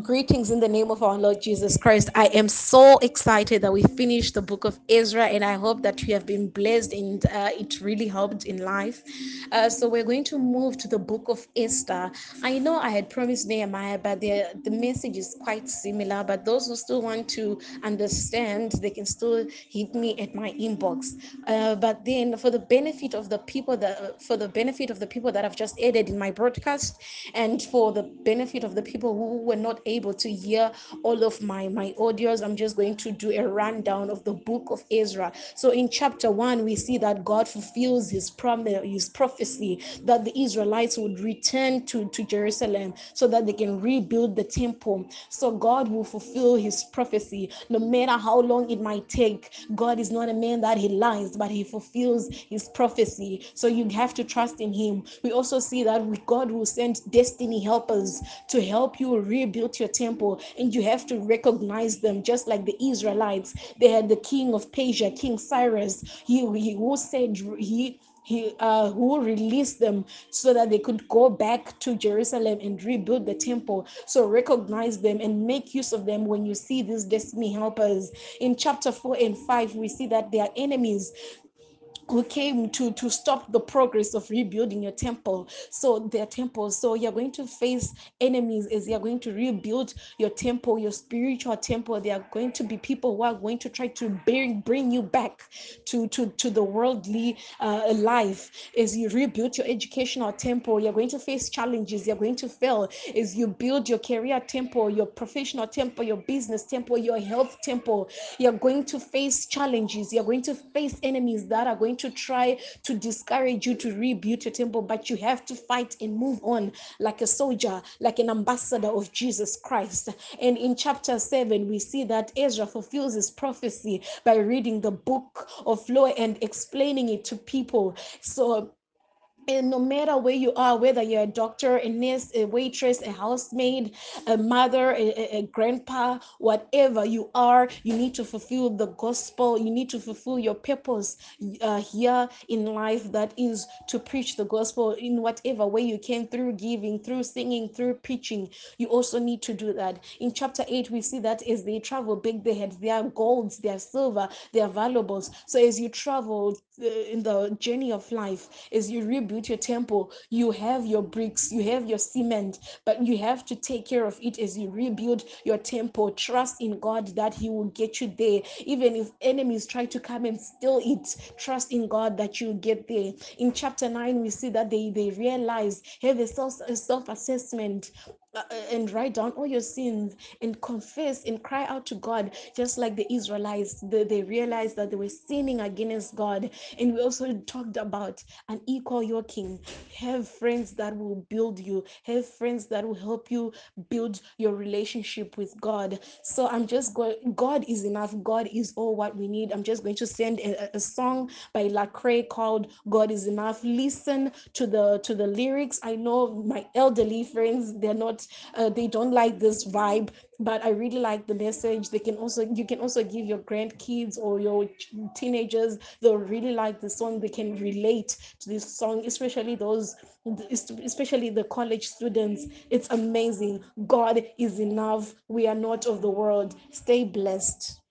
Greetings in the name of our Lord Jesus Christ. I am so excited that we finished the book of Ezra, and I hope that you have been blessed and uh, it really helped in life. Uh, so, we're going to move to the book of Esther. I know I had promised Nehemiah, but the, the message is quite similar. But those who still want to understand, they can still hit me at my inbox. Uh, but then, for the benefit of the people that, for the benefit of the people that I've just added in my broadcast, and for the benefit of the people who were not able to hear all of my my audios. I'm just going to do a rundown of the book of ezra. So in chapter 1 we see that god fulfills his promise his prophecy that the israelites would return to to jerusalem so that they can rebuild the temple. So god will fulfill his prophecy. No matter how long it might take god is not a man that he lies but he fulfills his prophecy. So you have to trust in him. We also see that god will send destiny helpers to help you rebuild built your temple and you have to recognize them just like the Israelites. They had the king of Persia, King Cyrus. He, he who said he he uh, who released them so that they could go back to Jerusalem and rebuild the temple. So recognize them and make use of them when you see these destiny helpers. In chapter 4 and 5, we see that they are enemies who came to to stop the progress of rebuilding your temple. So their temple. so you're going to face enemies as you're going to rebuild your temple your spiritual temple. There are going to be people who are going to try to bring bring you back to to to the worldly uh, life. As you rebuild your educational temple you're going to face challenges. You're going to fail. As you build your career temple your professional temple your business temple your health temple you're going to face challenges. You're going to face enemies that are going to try to discourage you to rebuild your temple, but you have to fight and move on like a soldier, like an ambassador of Jesus Christ. And in chapter 7, we see that Ezra fulfills his prophecy by reading the book of law and explaining it to people. So and no matter where you are, whether you're a doctor, a nurse, a waitress, a housemaid, a mother, a, a, grandpa, whatever you are, you need to fulfill the gospel. You need to fulfill your purpose uh, here in life that is to preach the gospel in whatever way you can through giving, through singing, through preaching. You also need to do that. In chapter 8, we see that as they travel big, they had their golds, their silver, their valuables. So as you travel in the journey of life, as you rebuild your temple, you have your bricks, you have your cement, but you have to take care of it as you rebuild your temple. Trust in God that He will get you there. Even if enemies try to come and steal it, trust in God that you get there. In chapter 9, we see that they, they realize, have a self, self assessment uh, uh, and write down all your sins and confess and cry out to God, just like the Israelites. They, they realized that they were sinning against God. And we also talked about an equal yoking. Have friends that will build you, have friends that will help you build your relationship with God. So I'm just going, God is enough. God is all what we need. I'm just going to send a, a song by Lecrae called God is Enough. Listen to the to the lyrics. I know my elderly friends, they're not uh, they don't like this vibe but i really like the message. They can also you can also give your grandkids or your teenagers they'll really like the song. They can relate to this song especially those especially the college students. It's amazing. God is enough. We are not of the world. Stay blessed